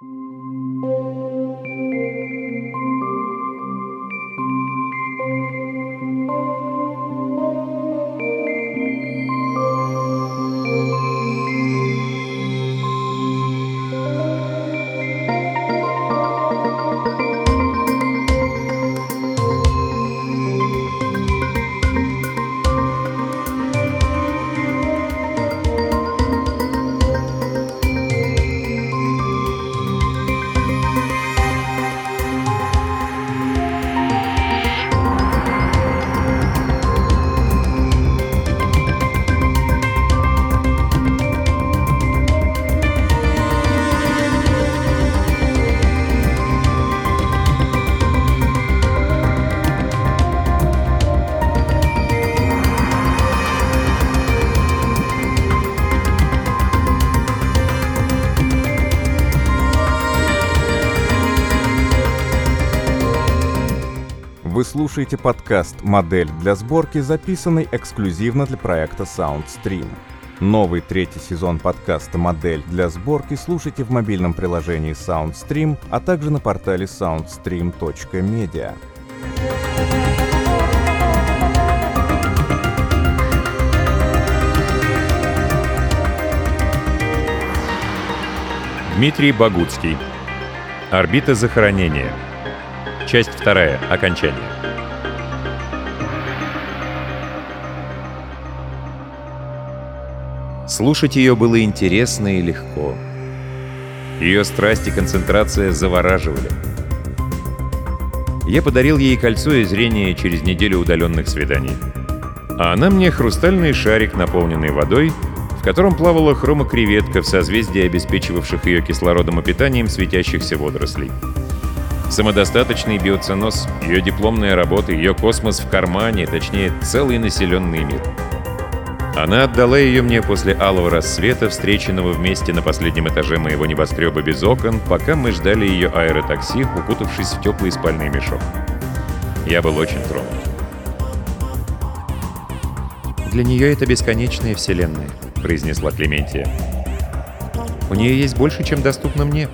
Вы слушаете подкаст «Модель для сборки», записанный эксклюзивно для проекта SoundStream. Новый третий сезон подкаста «Модель для сборки» слушайте в мобильном приложении SoundStream, а также на портале soundstream.media. Дмитрий Богуцкий. Орбита захоронения. Часть вторая. Окончание. Слушать ее было интересно и легко. Ее страсть и концентрация завораживали. Я подарил ей кольцо и зрение через неделю удаленных свиданий. А она мне хрустальный шарик, наполненный водой, в котором плавала хромокреветка в созвездии обеспечивавших ее кислородом и питанием светящихся водорослей. Самодостаточный биоценоз, ее дипломная работа, ее космос в кармане, точнее, целый населенный мир. Она отдала ее мне после алого рассвета, встреченного вместе на последнем этаже моего небоскреба без окон, пока мы ждали ее аэротакси, укутавшись в теплый спальный мешок. Я был очень тронут. «Для нее это бесконечная вселенная», — произнесла Клементия. «У нее есть больше, чем доступно мне.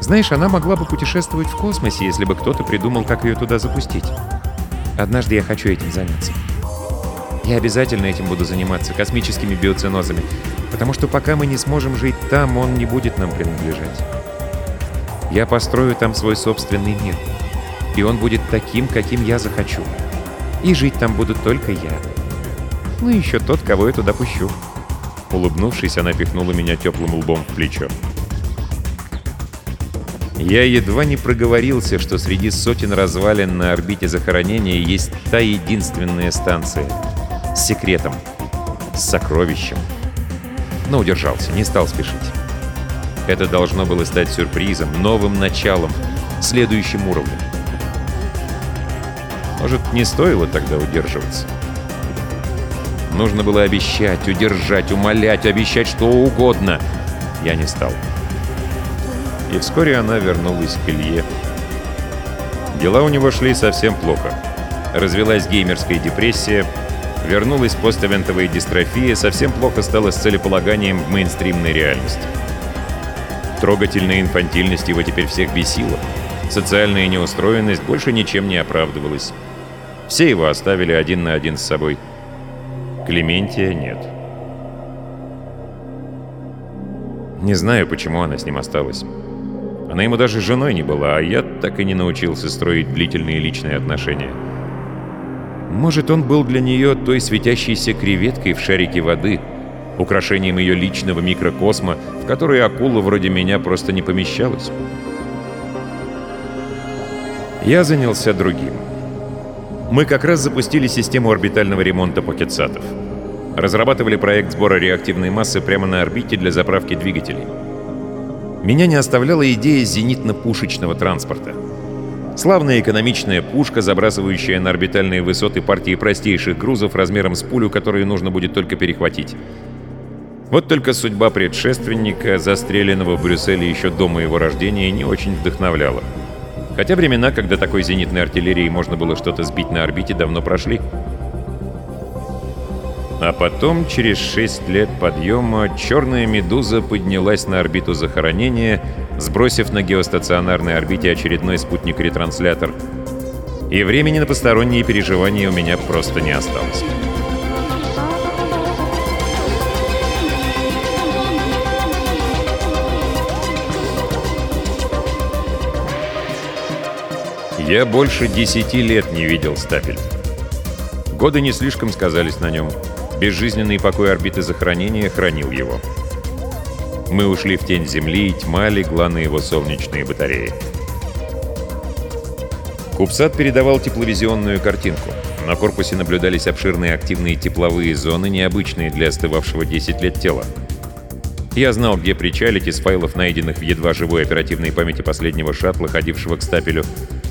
Знаешь, она могла бы путешествовать в космосе, если бы кто-то придумал, как ее туда запустить. Однажды я хочу этим заняться. Я обязательно этим буду заниматься, космическими биоценозами, потому что пока мы не сможем жить там, он не будет нам принадлежать. Я построю там свой собственный мир, и он будет таким, каким я захочу. И жить там буду только я. Ну и еще тот, кого я туда пущу. Улыбнувшись, она пихнула меня теплым лбом в плечо. Я едва не проговорился, что среди сотен развалин на орбите захоронения есть та единственная станция. С секретом. С сокровищем. Но удержался, не стал спешить. Это должно было стать сюрпризом, новым началом, следующим уровнем. Может, не стоило тогда удерживаться? Нужно было обещать, удержать, умолять, обещать что угодно. Я не стал. И вскоре она вернулась к Илье. Дела у него шли совсем плохо. Развелась геймерская депрессия, вернулась поставентовая дистрофия, совсем плохо стало с целеполаганием в мейнстримной реальности. Трогательная инфантильность его теперь всех бесила. Социальная неустроенность больше ничем не оправдывалась. Все его оставили один на один с собой. Клементия нет. Не знаю, почему она с ним осталась. Она ему даже женой не была, а я так и не научился строить длительные личные отношения. Может, он был для нее той светящейся креветкой в шарике воды, украшением ее личного микрокосма, в который акула вроде меня просто не помещалась. Я занялся другим. Мы как раз запустили систему орбитального ремонта пакетсатов. Разрабатывали проект сбора реактивной массы прямо на орбите для заправки двигателей. Меня не оставляла идея зенитно-пушечного транспорта. Славная экономичная пушка, забрасывающая на орбитальные высоты партии простейших грузов размером с пулю, которую нужно будет только перехватить. Вот только судьба предшественника, застреленного в Брюсселе еще до моего рождения, не очень вдохновляла. Хотя времена, когда такой зенитной артиллерией можно было что-то сбить на орбите, давно прошли. А потом, через шесть лет подъема, черная медуза поднялась на орбиту захоронения сбросив на геостационарной орбите очередной спутник-ретранслятор. И времени на посторонние переживания у меня просто не осталось. Я больше десяти лет не видел стапель. Годы не слишком сказались на нем. Безжизненный покой орбиты захоронения хранил его. Мы ушли в тень Земли, и тьма легла на его солнечные батареи. Кубсат передавал тепловизионную картинку. На корпусе наблюдались обширные активные тепловые зоны, необычные для остывавшего 10 лет тела. Я знал, где причалить из файлов, найденных в едва живой оперативной памяти последнего шаттла, ходившего к стапелю,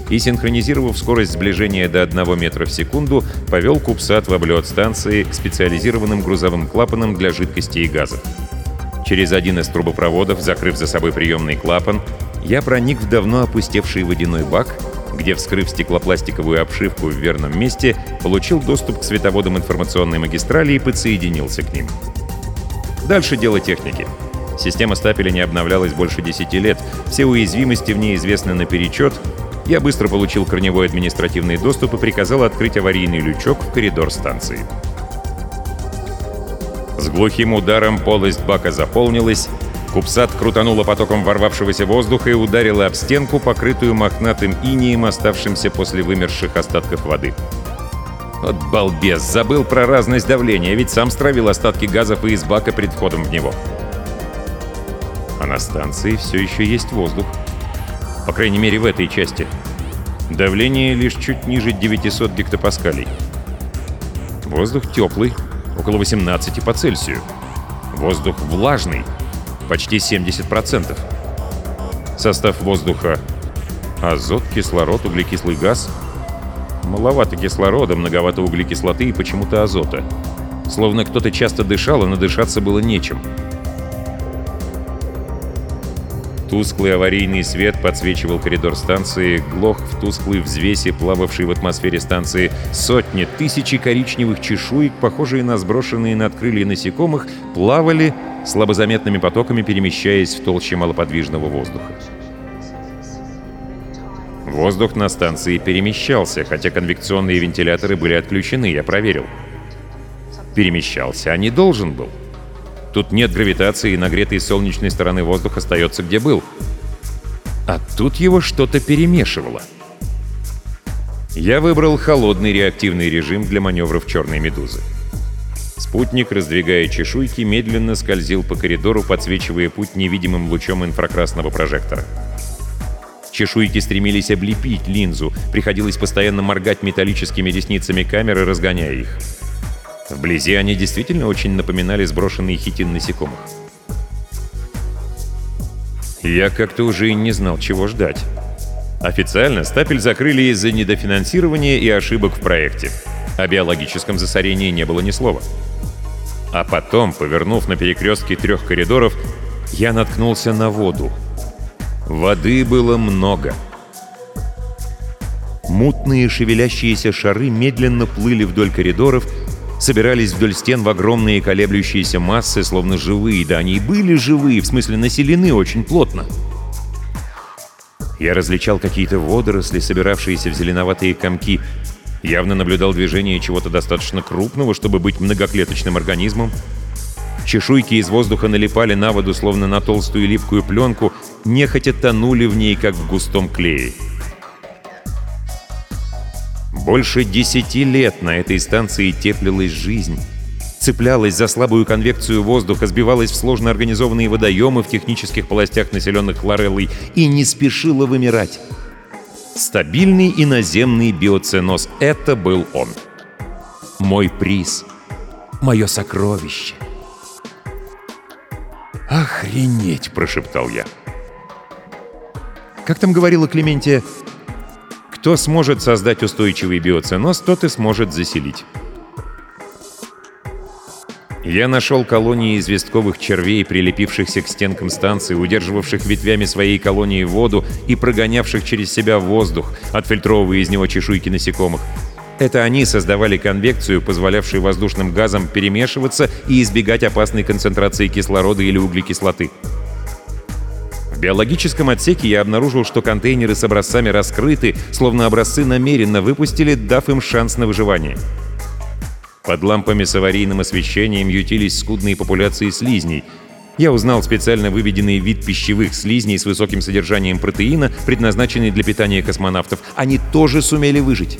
и, синхронизировав скорость сближения до 1 метра в секунду, повел Кубсат в облет станции специализированным грузовым клапаном для жидкости и газов. Через один из трубопроводов, закрыв за собой приемный клапан, я проник в давно опустевший водяной бак, где, вскрыв стеклопластиковую обшивку в верном месте, получил доступ к световодам информационной магистрали и подсоединился к ним. Дальше дело техники. Система стапеля не обновлялась больше 10 лет, все уязвимости в ней известны наперечет, я быстро получил корневой административный доступ и приказал открыть аварийный лючок в коридор станции. С глухим ударом полость бака заполнилась, Купсат крутанула потоком ворвавшегося воздуха и ударила об стенку, покрытую мохнатым инием, оставшимся после вымерших остатков воды. Вот балбес, забыл про разность давления, ведь сам стравил остатки газов и из бака перед входом в него. А на станции все еще есть воздух. По крайней мере, в этой части. Давление лишь чуть ниже 900 гектопаскалей. Воздух теплый, около 18 по Цельсию. Воздух влажный, почти 70%. Состав воздуха — азот, кислород, углекислый газ. Маловато кислорода, многовато углекислоты и почему-то азота. Словно кто-то часто дышал, а надышаться было нечем. — Тусклый аварийный свет подсвечивал коридор станции, глох в тусклой взвесе, плававшей в атмосфере станции, сотни, тысячи коричневых чешуек, похожие на сброшенные над крылья насекомых, плавали, слабозаметными потоками перемещаясь в толще малоподвижного воздуха. Воздух на станции перемещался, хотя конвекционные вентиляторы были отключены, я проверил. Перемещался, а не должен был. Тут нет гравитации, и нагретый с солнечной стороны воздух остается где был. А тут его что-то перемешивало. Я выбрал холодный реактивный режим для маневров черной медузы. Спутник, раздвигая чешуйки, медленно скользил по коридору, подсвечивая путь невидимым лучом инфракрасного прожектора. Чешуйки стремились облепить линзу, приходилось постоянно моргать металлическими ресницами камеры, разгоняя их. Вблизи они действительно очень напоминали сброшенные хитин насекомых. Я как-то уже и не знал, чего ждать. Официально стапель закрыли из-за недофинансирования и ошибок в проекте. О биологическом засорении не было ни слова. А потом, повернув на перекрестке трех коридоров, я наткнулся на воду. Воды было много. Мутные шевелящиеся шары медленно плыли вдоль коридоров, собирались вдоль стен в огромные колеблющиеся массы, словно живые. Да, они и были живые, в смысле населены очень плотно. Я различал какие-то водоросли, собиравшиеся в зеленоватые комки. Явно наблюдал движение чего-то достаточно крупного, чтобы быть многоклеточным организмом. Чешуйки из воздуха налипали на воду, словно на толстую липкую пленку, нехотя тонули в ней, как в густом клее. Больше десяти лет на этой станции теплилась жизнь. Цеплялась за слабую конвекцию воздуха, сбивалась в сложно организованные водоемы в технических полостях, населенных хлореллой, и не спешила вымирать. Стабильный и наземный биоценоз — это был он. Мой приз. Мое сокровище. «Охренеть!» — прошептал я. Как там говорила Клементия, кто сможет создать устойчивый биоценоз, тот и сможет заселить. Я нашел колонии известковых червей, прилепившихся к стенкам станции, удерживавших ветвями своей колонии воду и прогонявших через себя воздух, отфильтровывая из него чешуйки насекомых. Это они создавали конвекцию, позволявшую воздушным газам перемешиваться и избегать опасной концентрации кислорода или углекислоты биологическом отсеке я обнаружил, что контейнеры с образцами раскрыты, словно образцы намеренно выпустили, дав им шанс на выживание. Под лампами с аварийным освещением ютились скудные популяции слизней. Я узнал специально выведенный вид пищевых слизней с высоким содержанием протеина, предназначенный для питания космонавтов. Они тоже сумели выжить.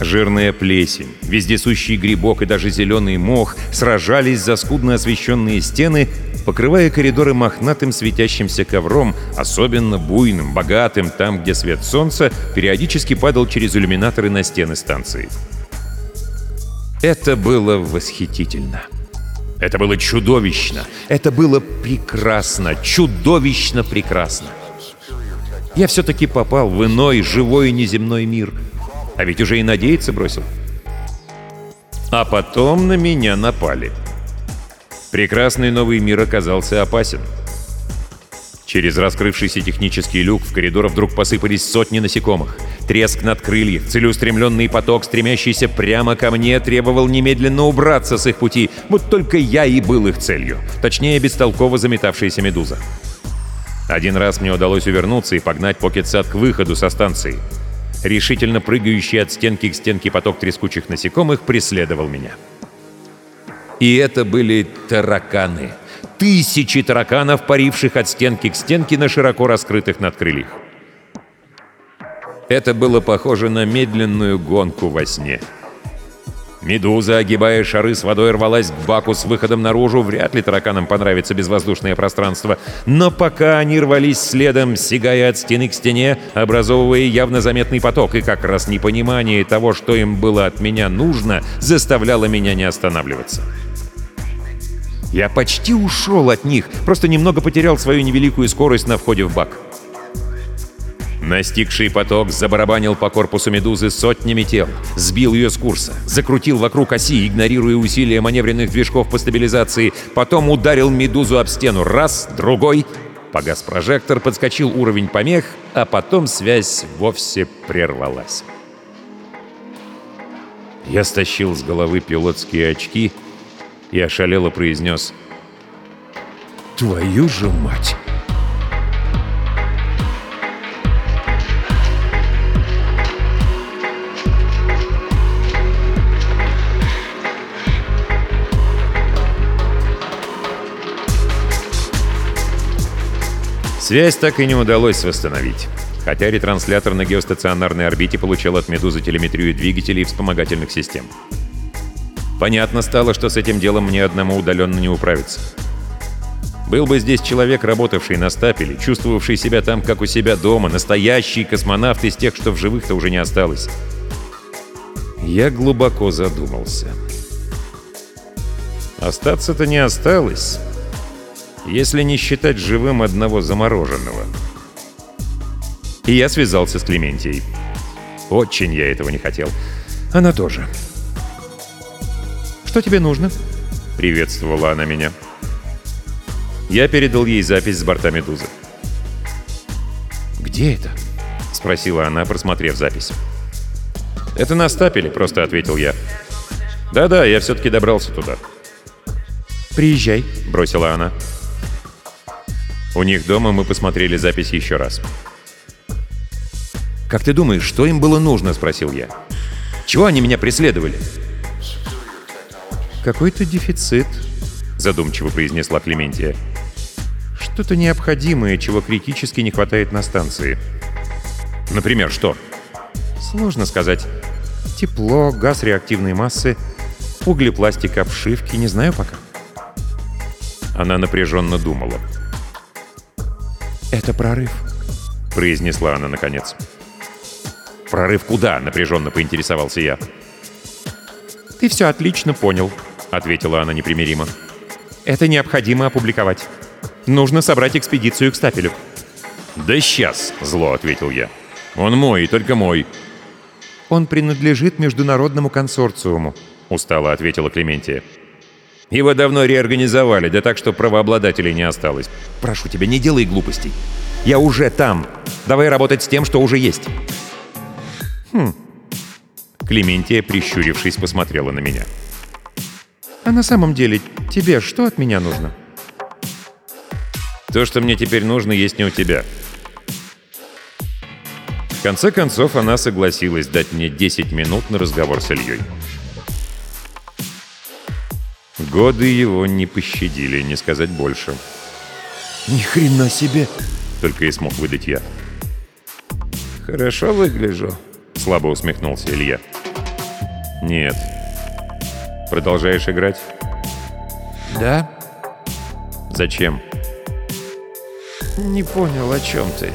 Жирная плесень, вездесущий грибок и даже зеленый мох сражались за скудно освещенные стены, покрывая коридоры мохнатым светящимся ковром, особенно буйным, богатым, там, где свет солнца периодически падал через иллюминаторы на стены станции. Это было восхитительно. Это было чудовищно. Это было прекрасно, чудовищно прекрасно. Я все-таки попал в иной, живой неземной мир — а ведь уже и надеяться бросил. А потом на меня напали. Прекрасный новый мир оказался опасен. Через раскрывшийся технический люк в коридор вдруг посыпались сотни насекомых. Треск над крыльев, целеустремленный поток, стремящийся прямо ко мне, требовал немедленно убраться с их пути. Вот только я и был их целью. Точнее, бестолково заметавшаяся медуза. Один раз мне удалось увернуться и погнать Покетсад к выходу со станции. Решительно прыгающий от стенки к стенке поток трескучих насекомых преследовал меня. И это были тараканы. Тысячи тараканов, паривших от стенки к стенке на широко раскрытых надкрыльях. Это было похоже на медленную гонку во сне. Медуза, огибая шары с водой, рвалась к баку с выходом наружу. Вряд ли тараканам понравится безвоздушное пространство. Но пока они рвались следом, сигая от стены к стене, образовывая явно заметный поток, и как раз непонимание того, что им было от меня нужно, заставляло меня не останавливаться. Я почти ушел от них, просто немного потерял свою невеликую скорость на входе в бак. Настигший поток забарабанил по корпусу «Медузы» сотнями тел, сбил ее с курса, закрутил вокруг оси, игнорируя усилия маневренных движков по стабилизации, потом ударил «Медузу» об стену раз, другой, погас прожектор, подскочил уровень помех, а потом связь вовсе прервалась. Я стащил с головы пилотские очки и ошалело произнес «Твою же мать!» Связь так и не удалось восстановить, хотя ретранслятор на геостационарной орбите получил от «Медузы» телеметрию двигателей и вспомогательных систем. Понятно стало, что с этим делом мне одному удаленно не управиться. Был бы здесь человек, работавший на стапеле, чувствовавший себя там, как у себя дома, настоящий космонавт из тех, что в живых-то уже не осталось. Я глубоко задумался. Остаться-то не осталось если не считать живым одного замороженного. И я связался с Клементией. Очень я этого не хотел. Она тоже. «Что тебе нужно?» — приветствовала она меня. Я передал ей запись с борта «Медузы». «Где это?» — спросила она, просмотрев запись. «Это на стапеле», — просто ответил я. «Да-да, я все-таки добрался туда». «Приезжай», — бросила она. У них дома мы посмотрели запись еще раз. «Как ты думаешь, что им было нужно?» — спросил я. «Чего они меня преследовали?» «Какой-то дефицит», — задумчиво произнесла Клементия. «Что-то необходимое, чего критически не хватает на станции». «Например, что?» «Сложно сказать. Тепло, газ реактивной массы, углепластик обшивки, не знаю пока». Она напряженно думала. «Это прорыв», — произнесла она наконец. «Прорыв куда?» — напряженно поинтересовался я. «Ты все отлично понял», — ответила она непримиримо. «Это необходимо опубликовать. Нужно собрать экспедицию к стапелю». «Да сейчас», — зло ответил я. «Он мой, и только мой». «Он принадлежит международному консорциуму», — устало ответила Клементия. Его давно реорганизовали, да так, что правообладателей не осталось. Прошу тебя, не делай глупостей. Я уже там. Давай работать с тем, что уже есть. Хм. Клементия, прищурившись, посмотрела на меня. А на самом деле, тебе что от меня нужно? То, что мне теперь нужно, есть не у тебя. В конце концов, она согласилась дать мне 10 минут на разговор с Ильей. Годы его не пощадили, не сказать больше. Ни хрена себе! Только и смог выдать я. «Хорошо выгляжу», — слабо усмехнулся Илья. «Нет». «Продолжаешь играть?» Да? «Зачем?» Не понял, о чем ты.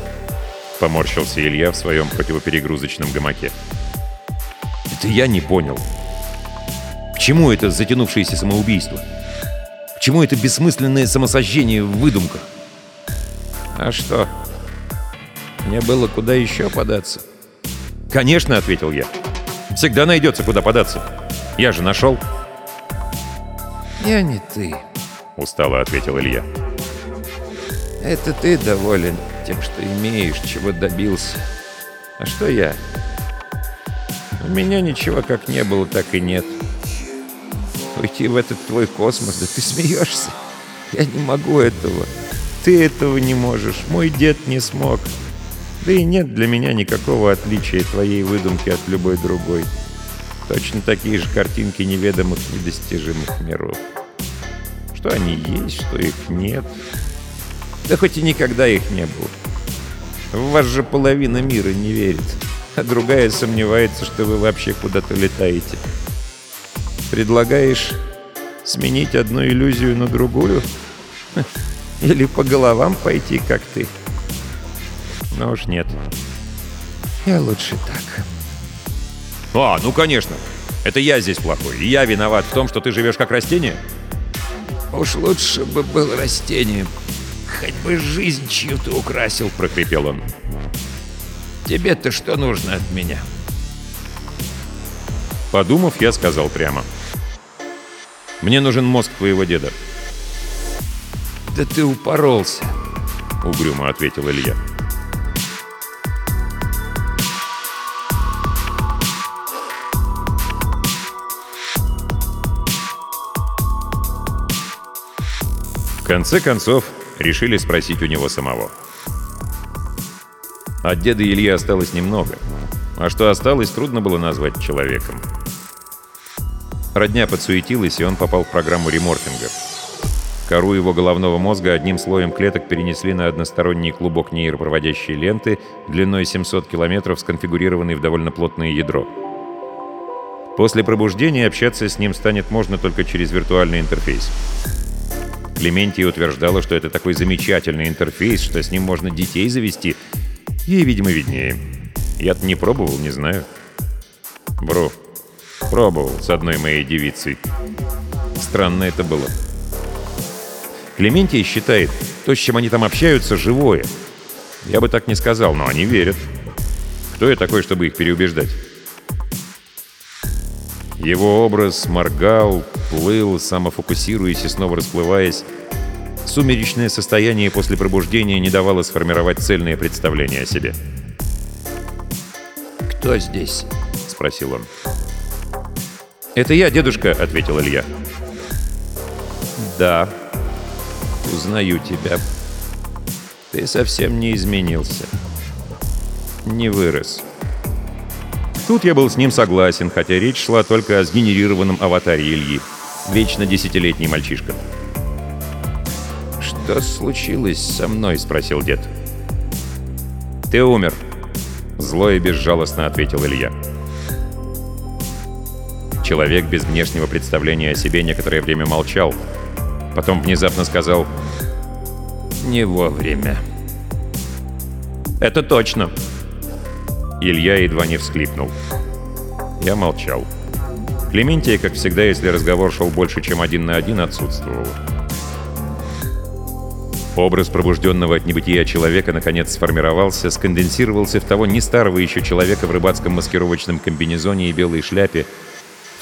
Поморщился Илья в своем противоперегрузочном гамаке. «Это я не понял. К чему это затянувшееся самоубийство? К чему это бессмысленное самосожжение в выдумках?» А что? Мне было куда еще податься? «Конечно», — ответил я. «Всегда найдется, куда податься. Я же нашел». Я не ты. Устало ответил Илья. Это ты доволен тем, что имеешь, чего добился. А что я? У меня ничего как не было, так и нет. Уйти в этот твой космос, да ты смеешься. Я не могу этого. Ты этого не можешь. Мой дед не смог. Да и нет для меня никакого отличия твоей выдумки от любой другой. Точно такие же картинки неведомых, недостижимых миров. Что они есть, что их нет. Да хоть и никогда их не было. В вас же половина мира не верит, а другая сомневается, что вы вообще куда-то летаете. Предлагаешь сменить одну иллюзию на другую? Или по головам пойти, как ты? Но уж нет. Я лучше так. «А, ну конечно. Это я здесь плохой, и я виноват в том, что ты живешь как растение?» Уж лучше бы был растением. Хоть бы жизнь чью-то украсил, прохрипел он. Тебе-то что нужно от меня? Подумав, я сказал прямо. «Мне нужен мозг твоего деда», Да ты упоролся. — угрюмо ответил Илья. В конце концов, решили спросить у него самого. От деда Ильи осталось немного, а что осталось, трудно было назвать человеком. Родня подсуетилась, и он попал в программу реморфинга. Кору его головного мозга одним слоем клеток перенесли на односторонний клубок нейропроводящей ленты длиной 700 километров, сконфигурированный в довольно плотное ядро. После пробуждения общаться с ним станет можно только через виртуальный интерфейс. Клементия утверждала, что это такой замечательный интерфейс, что с ним можно детей завести. Ей, видимо, виднее. Я-то не пробовал, не знаю. Бро, пробовал с одной моей девицей. Странно это было. Клементий считает, то, с чем они там общаются, живое. Я бы так не сказал, но они верят. Кто я такой, чтобы их переубеждать? Его образ моргал, плыл, самофокусируясь и снова расплываясь. Сумеречное состояние после пробуждения не давало сформировать цельное представление о себе. Кто здесь? — спросил он. «Это я, дедушка», — ответил Илья. Да. Узнаю тебя. Ты совсем не изменился. Не вырос. Тут я был с ним согласен, хотя речь шла только о сгенерированном аватаре Ильи. Вечно десятилетний мальчишка. Что случилось со мной? — спросил дед. «Ты умер», — зло и безжалостно ответил Илья. Человек без внешнего представления о себе некоторое время молчал. Потом внезапно сказал Не вовремя. «Это точно!» Илья едва не всхлипнул. Я молчал. Клементия, как всегда, если разговор шел больше, чем один на один, отсутствовала. Образ пробужденного от небытия человека наконец сформировался, сконденсировался в того не старого еще человека в рыбацком маскировочном комбинезоне и белой шляпе,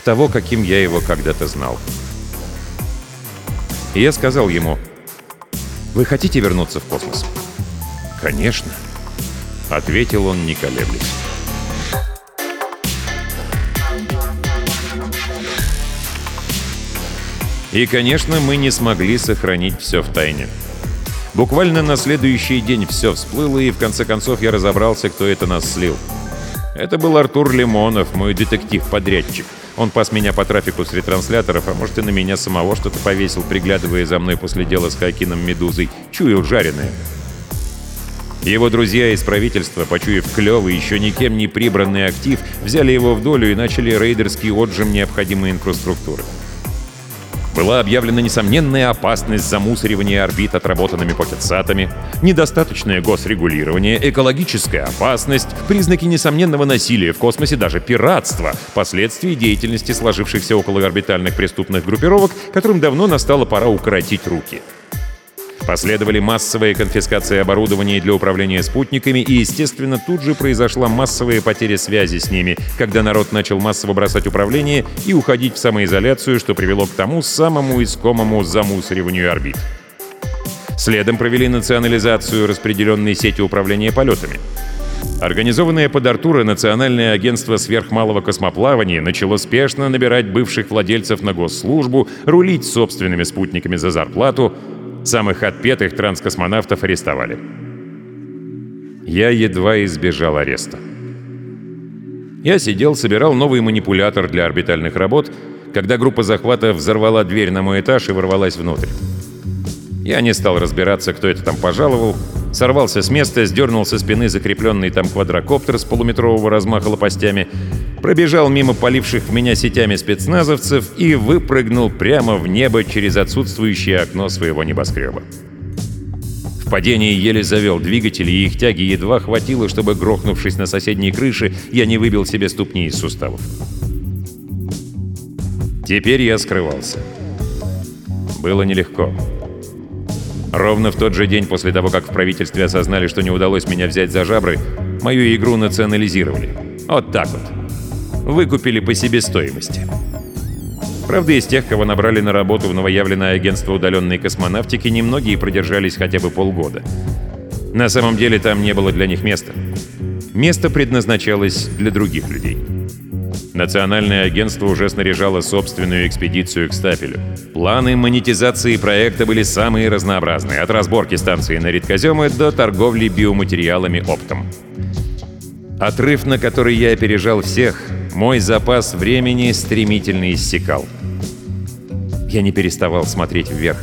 того, каким я его когда-то знал. И я сказал ему, «Вы хотите вернуться в космос?» «Конечно», — ответил он, не колеблясь. И, конечно, мы не смогли сохранить все в тайне. Буквально на следующий день все всплыло, и в конце концов я разобрался, кто это нас слил. Это был Артур Лимонов, мой детектив-подрядчик. Он пас меня по трафику с ретрансляторов, а может и на меня самого что-то повесил, приглядывая за мной после дела с Хакином Медузой. Чуял жареное. Его друзья из правительства, почуяв клевый, еще никем не прибранный актив, взяли его в долю и начали рейдерский отжим необходимой инфраструктуры. Была объявлена несомненная опасность замусоривания орбит отработанными покетсатами, недостаточное госрегулирование, экологическая опасность, признаки несомненного насилия в космосе, даже пиратство, последствия деятельности сложившихся околоорбитальных преступных группировок, которым давно настала пора укоротить руки. Последовали массовые конфискации оборудования для управления спутниками, и, естественно, тут же произошла массовая потеря связи с ними, когда народ начал массово бросать управление и уходить в самоизоляцию, что привело к тому самому искомому замусориванию орбит. Следом провели национализацию распределенной сети управления полетами. Организованное под Артура Национальное агентство сверхмалого космоплавания начало спешно набирать бывших владельцев на госслужбу, рулить собственными спутниками за зарплату, Самых отпетых транскосмонавтов арестовали. Я едва избежал ареста. Я сидел, собирал новый манипулятор для орбитальных работ, когда группа захвата взорвала дверь на мой этаж и ворвалась внутрь. Я не стал разбираться, кто это там пожаловал, сорвался с места, сдернул со спины закрепленный там квадрокоптер с полуметрового размаха лопастями, пробежал мимо поливших меня сетями спецназовцев и выпрыгнул прямо в небо через отсутствующее окно своего небоскреба. В падении еле завел двигатели, и их тяги едва хватило, чтобы, грохнувшись на соседней крыше, я не выбил себе ступни из суставов. Теперь я скрывался. Было нелегко. Ровно в тот же день после того, как в правительстве осознали, что не удалось меня взять за жабры, мою игру национализировали. Вот так вот. Выкупили по себестоимости. Правда, из тех, кого набрали на работу в новоявленное агентство удаленной космонавтики, немногие продержались хотя бы полгода. На самом деле там не было для них места. Место предназначалось для других людей. Национальное агентство уже снаряжало собственную экспедицию к Стапелю. Планы монетизации проекта были самые разнообразные, от разборки станции на редкоземы до торговли биоматериалами оптом. Отрыв, на который я опережал всех, мой запас времени стремительно иссякал. Я не переставал смотреть вверх.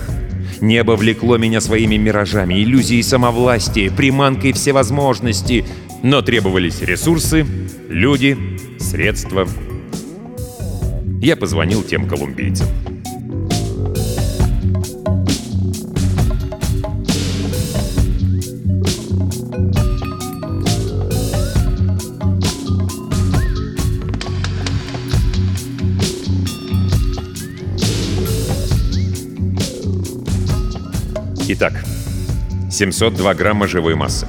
Небо влекло меня своими миражами, иллюзией самовластия, приманкой всевозможности. Но требовались ресурсы, люди, средства. Я позвонил тем колумбийцам. Итак, 702 грамма живой массы.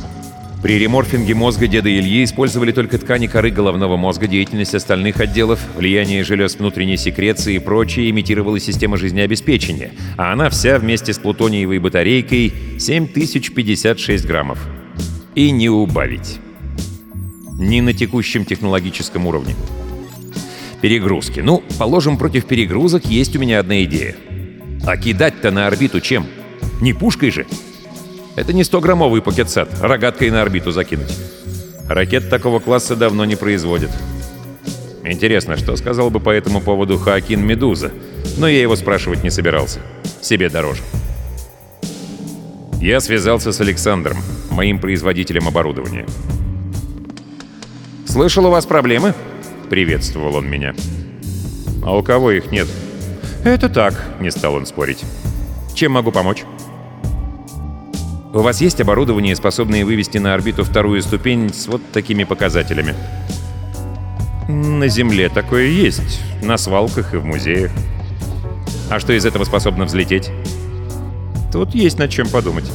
При реморфинге мозга деда Ильи использовали только ткани коры головного мозга, деятельность остальных отделов, влияние желез внутренней секреции и прочее имитировала система жизнеобеспечения, а она вся вместе с плутониевой батарейкой 7056 граммов. И не убавить. Не на текущем технологическом уровне. Перегрузки. Ну, положим, против перегрузок есть у меня одна идея. А кидать-то на орбиту чем? — не пушкой же. Это не 100-граммовый пакетсат, рогаткой на орбиту закинуть. Ракет такого класса давно не производят. Интересно, что сказал бы по этому поводу Хоакин Медуза, но я его спрашивать не собирался. Себе дороже. Я связался с Александром, моим производителем оборудования. «Слышал, у вас проблемы?» — приветствовал он меня. «А у кого их нет?» «Это так», — не стал он спорить. «Чем могу помочь?» У вас есть оборудование, способное вывести на орбиту вторую ступень с вот такими показателями? На Земле такое есть. На свалках и в музеях. А что из этого способно взлететь? Тут есть над чем подумать.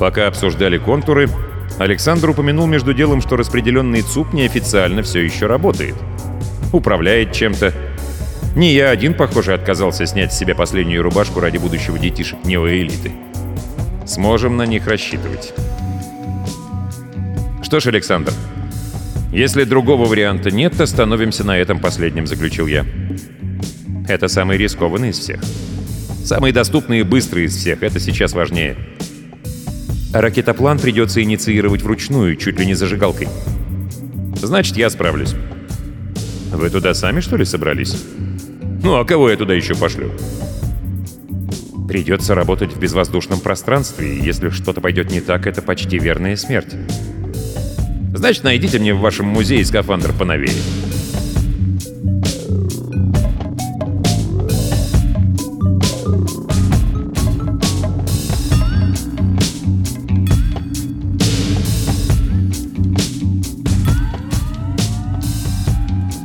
Пока обсуждали контуры, Александр упомянул между делом, что распределенный ЦУП неофициально все еще работает. Управляет чем-то, не я один, похоже, отказался снять с себя последнюю рубашку ради будущего детишек неоэлиты. Сможем на них рассчитывать. Что ж, Александр, если другого варианта нет, то становимся на этом последнем, заключил я. Это самый рискованный из всех. Самый доступный и быстрый из всех, это сейчас важнее. Ракетоплан придется инициировать вручную, чуть ли не зажигалкой. Значит, я справлюсь. Вы туда сами, что ли, собрались? Ну, а кого я туда еще пошлю? Придется работать в безвоздушном пространстве, и если что-то пойдет не так, это почти верная смерть. Значит, найдите мне в вашем музее скафандр поновее.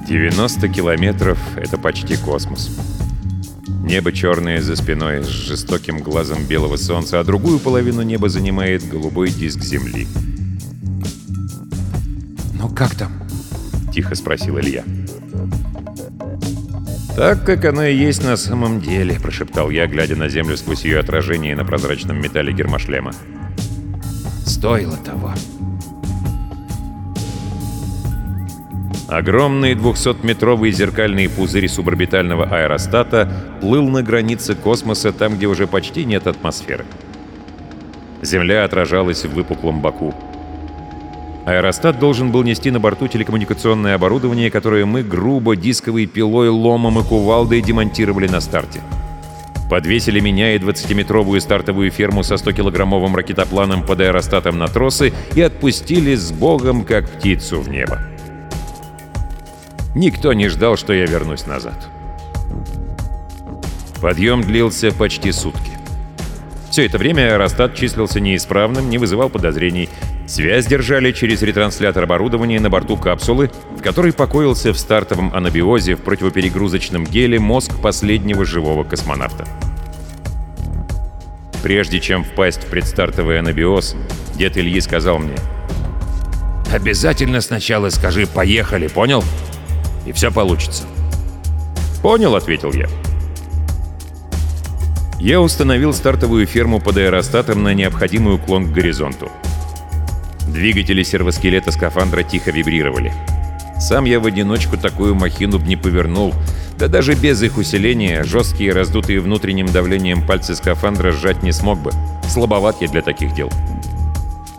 Девяносто километров — это почти космос. Небо черное за спиной с жестоким глазом белого солнца, а другую половину неба занимает голубой диск Земли. «Ну как там?» — тихо спросил Илья. «Так, как оно и есть на самом деле», — прошептал я, глядя на Землю сквозь ее отражение на прозрачном металле гермошлема. «Стоило того». Огромный 200-метровый зеркальный пузырь суборбитального аэростата плыл на границе космоса, там, где уже почти нет атмосферы. Земля отражалась в выпуклом боку. Аэростат должен был нести на борту телекоммуникационное оборудование, которое мы грубо дисковой пилой, ломом и кувалдой демонтировали на старте. Подвесили меня и 20-метровую стартовую ферму со 100-килограммовым ракетопланом под аэростатом на тросы и отпустили с богом, как птицу в небо. Никто не ждал, что я вернусь назад. Подъем длился почти сутки. Все это время аэростат числился неисправным, не вызывал подозрений. Связь держали через ретранслятор оборудования на борту капсулы, в которой покоился в стартовом анабиозе в противоперегрузочном геле мозг последнего живого космонавта. Прежде чем впасть в предстартовый анабиоз, дед Ильи сказал мне, «Обязательно сначала скажи «поехали», понял?» И все получится. «Понял», — ответил я. Я установил стартовую ферму под аэростатом на необходимый уклон к горизонту. Двигатели сервоскелета скафандра тихо вибрировали. Сам я в одиночку такую махину б не повернул, да даже без их усиления жесткие, раздутые внутренним давлением пальцы скафандра сжать не смог бы. Слабоват я для таких дел.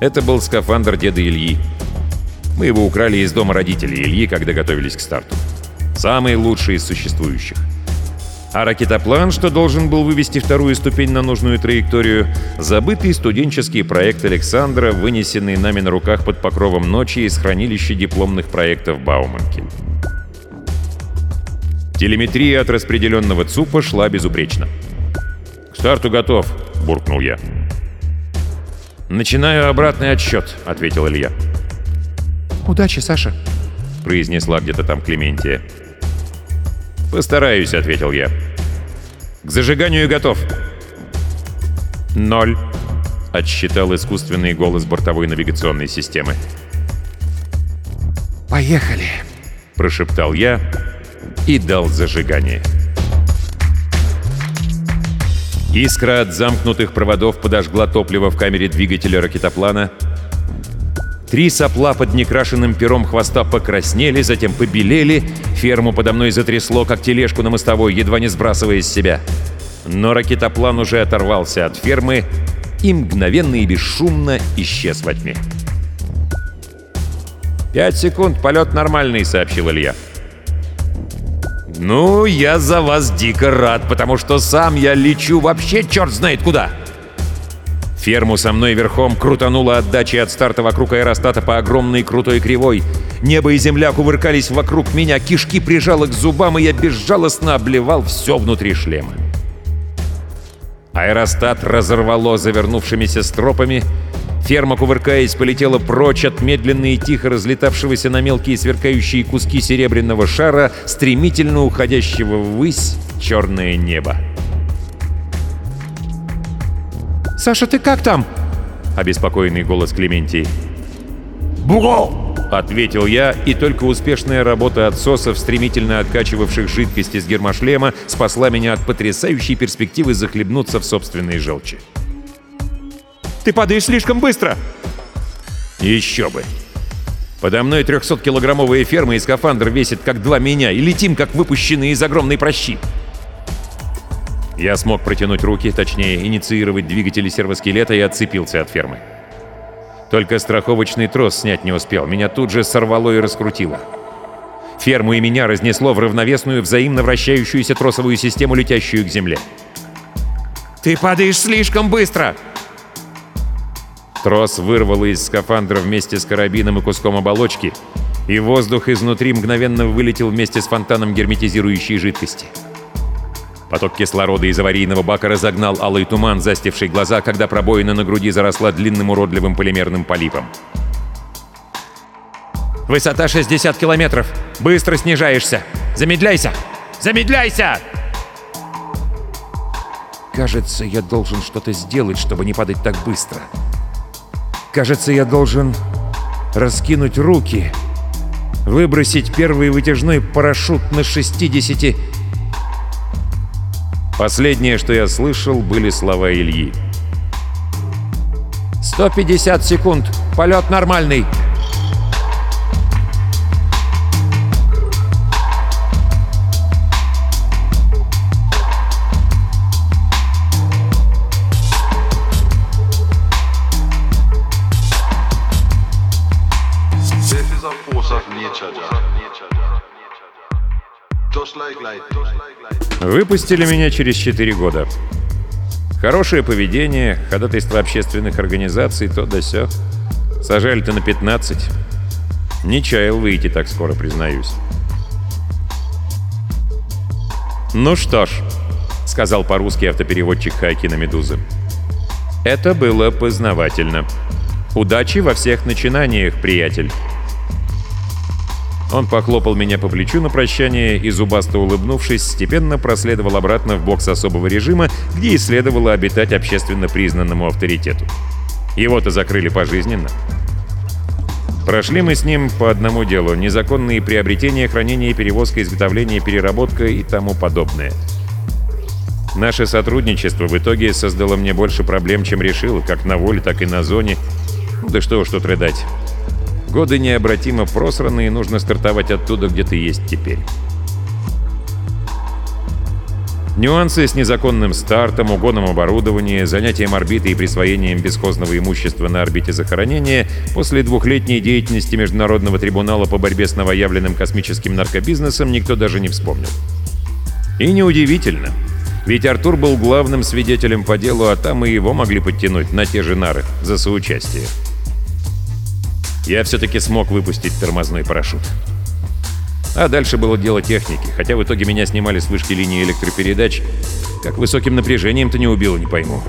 Это был скафандр деда Ильи. Мы его украли из дома родителей Ильи, когда готовились к старту. Самый лучший из существующих. А ракетоплан, что должен был вывести вторую ступень на нужную траекторию, забытый студенческий проект Александра, вынесенный нами на руках под покровом ночи из хранилища дипломных проектов Бауманки. Телеметрия от распределенного ЦУПа шла безупречно. «К старту готов», — буркнул я. «Начинаю обратный отсчет», — ответил Илья. «Удачи, Саша», — произнесла где-то там Клементия. «Постараюсь», — ответил я. «К зажиганию готов». «Ноль», — отсчитал искусственный голос бортовой навигационной системы. «Поехали», — прошептал я и дал зажигание. Искра от замкнутых проводов подожгла топливо в камере двигателя ракетоплана. Три сопла под некрашенным пером хвоста покраснели, затем побелели. Ферму подо мной затрясло, как тележку на мостовой, едва не сбрасывая с себя. Но ракетоплан уже оторвался от фермы и мгновенно и бесшумно исчез во тьме. «Пять секунд, полет нормальный», — сообщил Илья. «Ну, я за вас дико рад, потому что сам я лечу вообще черт знает куда!» Ферму со мной верхом крутануло отдачи от старта вокруг аэростата по огромной крутой кривой. Небо и земля кувыркались вокруг меня, кишки прижало к зубам, и я безжалостно обливал все внутри шлема. Аэростат разорвало завернувшимися стропами. Ферма, кувыркаясь, полетела прочь от медленно и тихо разлетавшегося на мелкие сверкающие куски серебряного шара, стремительно уходящего ввысь в черное небо. «Саша, ты как там?» — обеспокоенный голос Клементии. «Бро!» — ответил я, и только успешная работа отсосов, стремительно откачивавших жидкость из гермошлема, спасла меня от потрясающей перспективы захлебнуться в собственной желчи. «Ты падаешь слишком быстро!» «Еще бы!» Подо мной 300-килограммовая ферма и скафандр весит как два меня, и летим, как выпущенные из огромной прощи. Я смог протянуть руки, точнее, инициировать двигатели сервоскелета и отцепился от фермы. Только страховочный трос снять не успел, меня тут же сорвало и раскрутило. Ферму и меня разнесло в равновесную, взаимно вращающуюся тросовую систему, летящую к земле. «Ты падаешь слишком быстро!» Трос вырвало из скафандра вместе с карабином и куском оболочки, и воздух изнутри мгновенно вылетел вместе с фонтаном герметизирующей жидкости. Поток кислорода из аварийного бака разогнал алый туман, застивший глаза, когда пробоина на груди заросла длинным уродливым полимерным полипом. «Высота 60 километров! Быстро снижаешься! Замедляйся! Замедляйся!» Кажется, я должен что-то сделать, чтобы не падать так быстро. Кажется, я должен раскинуть руки, выбросить первый вытяжной парашют на 60... Последнее, что я слышал, были слова Ильи. «150 секунд! Полет нормальный!» Выпустили меня через 4 года. Хорошее поведение, ходатайство общественных организаций, то да сё. Сажали-то на 15. Не чаял выйти так скоро, признаюсь. «Ну что ж», — сказал по-русски автопереводчик Хайки на «Медузы». «Это было познавательно. Удачи во всех начинаниях, приятель». Он похлопал меня по плечу на прощание и, зубасто улыбнувшись, степенно проследовал обратно в бокс особого режима, где и следовало обитать общественно признанному авторитету. Его-то закрыли пожизненно. Прошли мы с ним по одному делу — незаконные приобретения, хранение, перевозка, изготовление, переработка и тому подобное. Наше сотрудничество в итоге создало мне больше проблем, чем решило, как на воле, так и на зоне. Ну Да что уж тут рыдать. Годы необратимо просраны, и нужно стартовать оттуда, где ты есть теперь. Нюансы с незаконным стартом, угоном оборудования, занятием орбиты и присвоением бесхозного имущества на орбите захоронения после двухлетней деятельности Международного трибунала по борьбе с новоявленным космическим наркобизнесом никто даже не вспомнил. И неудивительно, ведь Артур был главным свидетелем по делу, а там и его могли подтянуть на те же нары за соучастие. Я все-таки смог выпустить тормозной парашют. А дальше было дело техники, хотя в итоге меня снимали с вышки линии электропередач. Как высоким напряжением-то не убило, не пойму.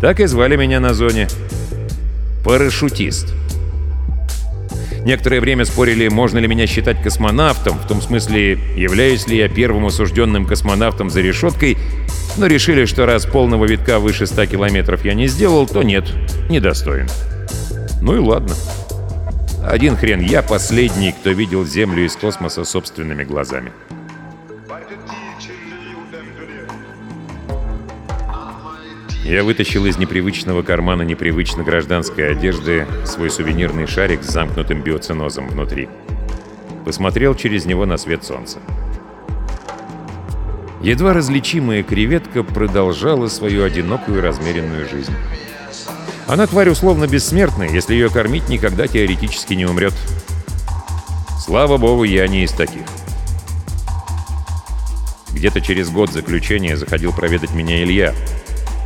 Так и звали меня на зоне. Парашютист. Некоторое время спорили, можно ли меня считать космонавтом, в том смысле, являюсь ли я первым осужденным космонавтом за решеткой, но решили, что раз полного витка выше 100 километров я не сделал, то нет, недостоин. Ну и ладно. Один хрен, я последний, кто видел Землю из космоса собственными глазами. Я вытащил из непривычного кармана непривычно гражданской одежды свой сувенирный шарик с замкнутым биоцинозом внутри. Посмотрел через него на свет солнца. Едва различимая креветка продолжала свою одинокую размеренную жизнь. Она тварь условно бессмертная, если ее кормить никогда теоретически не умрет. Слава богу, я не из таких. Где-то через год заключения заходил проведать меня Илья.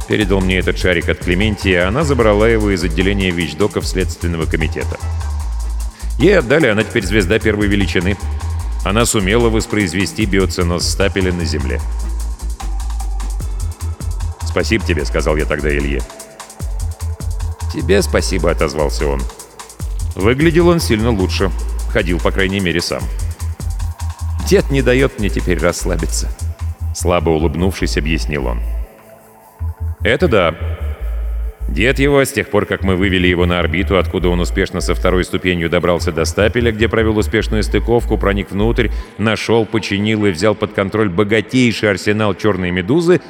Передал мне этот шарик от Клементии, а она забрала его из отделения вещдоков Следственного комитета. Ей отдали, она теперь звезда первой величины. Она сумела воспроизвести биоценоз стапеля на Земле. «Спасибо тебе», — сказал я тогда Илье. «Тебе спасибо», — отозвался он. Выглядел он сильно лучше. Ходил, по крайней мере, сам. «Дед не дает мне теперь расслабиться», — слабо улыбнувшись, объяснил он. «Это да. Дед его, с тех пор, как мы вывели его на орбиту, откуда он успешно со второй ступенью добрался до стапеля, где провел успешную стыковку, проник внутрь, нашел, починил и взял под контроль богатейший арсенал черной медузы,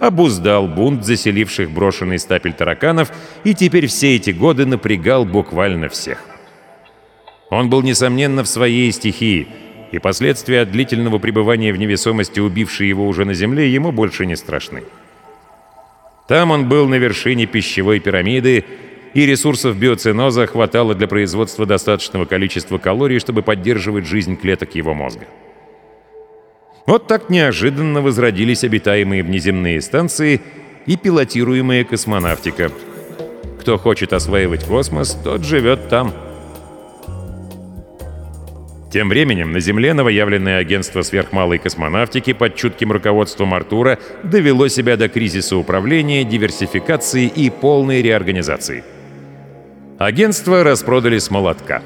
обуздал бунт заселивших брошенный стапель тараканов и теперь все эти годы напрягал буквально всех. Он был, несомненно, в своей стихии, и последствия от длительного пребывания в невесомости, убившие его уже на Земле, ему больше не страшны. Там он был на вершине пищевой пирамиды, и ресурсов биоциноза хватало для производства достаточного количества калорий, чтобы поддерживать жизнь клеток его мозга. Вот так неожиданно возродились обитаемые внеземные станции и пилотируемая космонавтика. Кто хочет осваивать космос, тот живет там. Тем временем на Земле новоявленное агентство сверхмалой космонавтики под чутким руководством Артура довело себя до кризиса управления, диверсификации и полной реорганизации. Агентство распродали с молотка.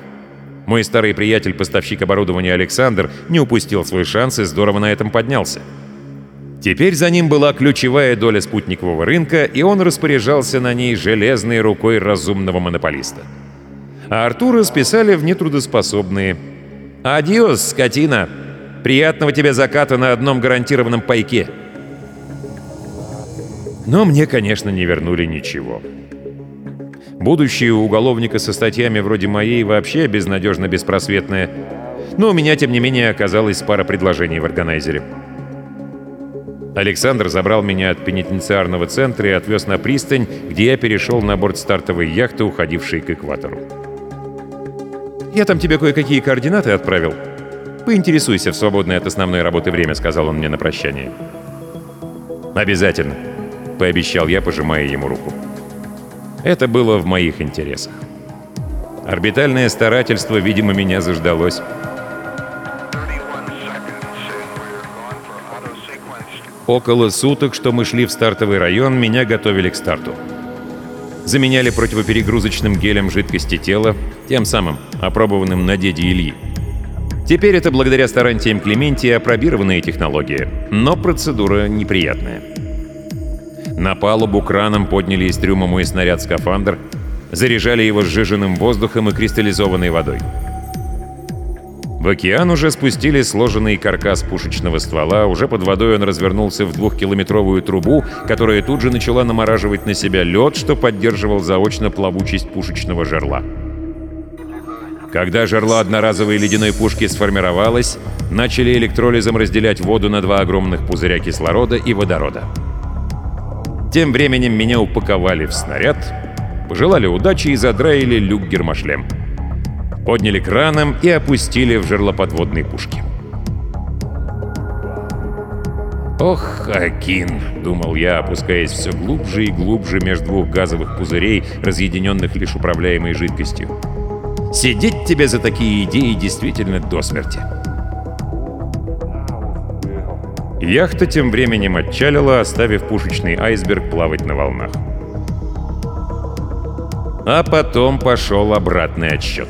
Мой старый приятель-поставщик оборудования Александр не упустил свой шанс и здорово на этом поднялся. Теперь за ним была ключевая доля спутникового рынка, и он распоряжался на ней железной рукой разумного монополиста. А Артура списали в нетрудоспособные. «Адиос, скотина! Приятного тебе заката на одном гарантированном пайке!» Но мне, конечно, не вернули ничего. Будущее у уголовника со статьями вроде моей вообще безнадежно беспросветное. Но у меня, тем не менее, оказалась пара предложений в органайзере. Александр забрал меня от пенитенциарного центра и отвез на пристань, где я перешел на борт стартовой яхты, уходившей к экватору. «Я там тебе кое-какие координаты отправил. Поинтересуйся в свободное от основной работы время», — сказал он мне на прощание. «Обязательно», — пообещал я, пожимая ему руку. Это было в моих интересах. Орбитальное старательство, видимо, меня заждалось. Около суток, что мы шли в стартовый район, меня готовили к старту. Заменяли противоперегрузочным гелем жидкости тела, тем самым, опробованным на деде Ильи. Теперь это благодаря старантиям Клементия опробированная технология, но процедура неприятная. На палубу краном подняли из трюма мой снаряд-скафандр, заряжали его сжиженным воздухом и кристаллизованной водой. В океан уже спустили сложенный каркас пушечного ствола, уже под водой он развернулся в двухкилометровую трубу, которая тут же начала намораживать на себя лед, что поддерживал заочно плавучесть пушечного жерла. Когда жерло одноразовой ледяной пушки сформировалось, начали электролизом разделять воду на два огромных пузыря кислорода и водорода. Тем временем меня упаковали в снаряд, пожелали удачи и задраили люк гермошлем. Подняли краном и опустили в жерлоподводные пушки. «Ох, Акин!» — думал я, опускаясь все глубже и глубже между двух газовых пузырей, разъединенных лишь управляемой жидкостью. «Сидеть тебе за такие идеи действительно до смерти!» Яхта тем временем отчалила, оставив пушечный айсберг плавать на волнах. А потом пошел обратный отсчет.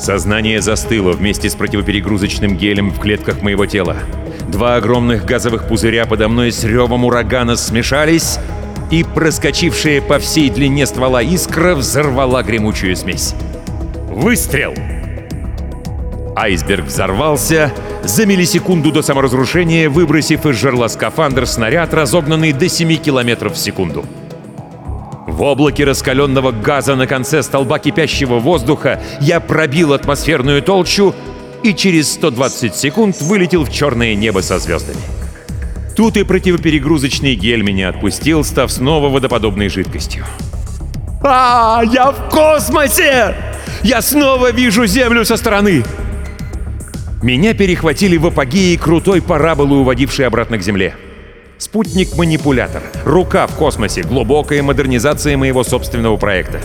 Сознание застыло вместе с противоперегрузочным гелем в клетках моего тела. Два огромных газовых пузыря подо мной с ревом урагана смешались, и проскочившая по всей длине ствола искра взорвала гремучую смесь. Выстрел! Айсберг взорвался за миллисекунду до саморазрушения, выбросив из жерла скафандр снаряд, разогнанный до 7 км в секунду. В облаке раскаленного газа на конце столба кипящего воздуха я пробил атмосферную толщу и через 120 секунд вылетел в черное небо со звездами. Тут и противоперегрузочный гель меня отпустил, став снова водоподобной жидкостью. «А, я в космосе! Я снова вижу Землю со стороны!» Меня перехватили в апогее крутой параболы, уводившей обратно к Земле. Спутник-манипулятор. Рука в космосе. Глубокая модернизация моего собственного проекта.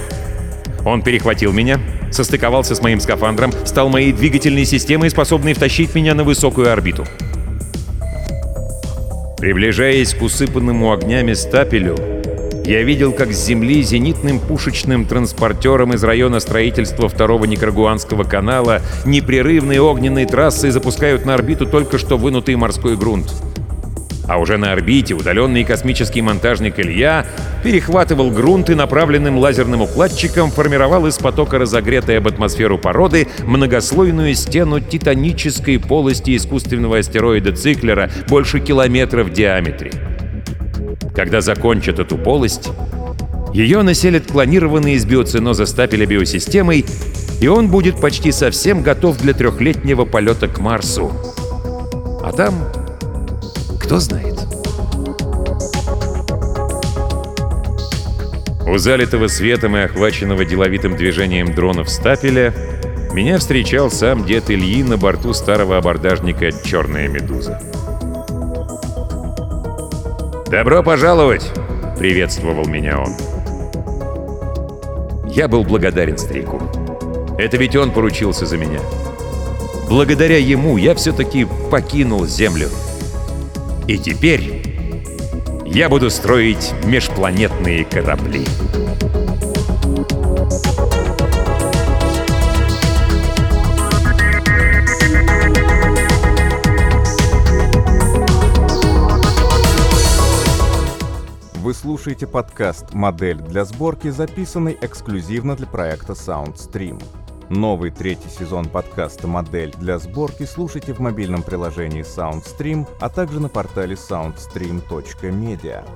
Он перехватил меня, состыковался с моим скафандром, стал моей двигательной системой, способной втащить меня на высокую орбиту. Приближаясь к усыпанному огнями стапелю, я видел, как с Земли зенитным пушечным транспортером из района строительства второго Никарагуанского канала непрерывные огненные трассы запускают на орбиту только что вынутый морской грунт. А уже на орбите удаленный космический монтажник Илья перехватывал грунт и направленным лазерным укладчиком формировал из потока разогретой об атмосферу породы многослойную стену титанической полости искусственного астероида Циклера больше километра в диаметре. Когда закончат эту полость, ее населят клонированные из биоциноза стапеля биосистемой и он будет почти совсем готов для трехлетнего полета к Марсу. А там, кто знает. У залитого светом и охваченного деловитым движением дронов стапеля меня встречал сам дед Ильи на борту старого абордажника «Черная медуза». «Добро пожаловать!» — приветствовал меня он. Я был благодарен старику. Это ведь он поручился за меня. Благодаря ему я все-таки покинул Землю. И теперь я буду строить межпланетные корабли. слушаете подкаст «Модель для сборки», записанный эксклюзивно для проекта SoundStream. Новый третий сезон подкаста «Модель для сборки» слушайте в мобильном приложении SoundStream, а также на портале soundstream.media.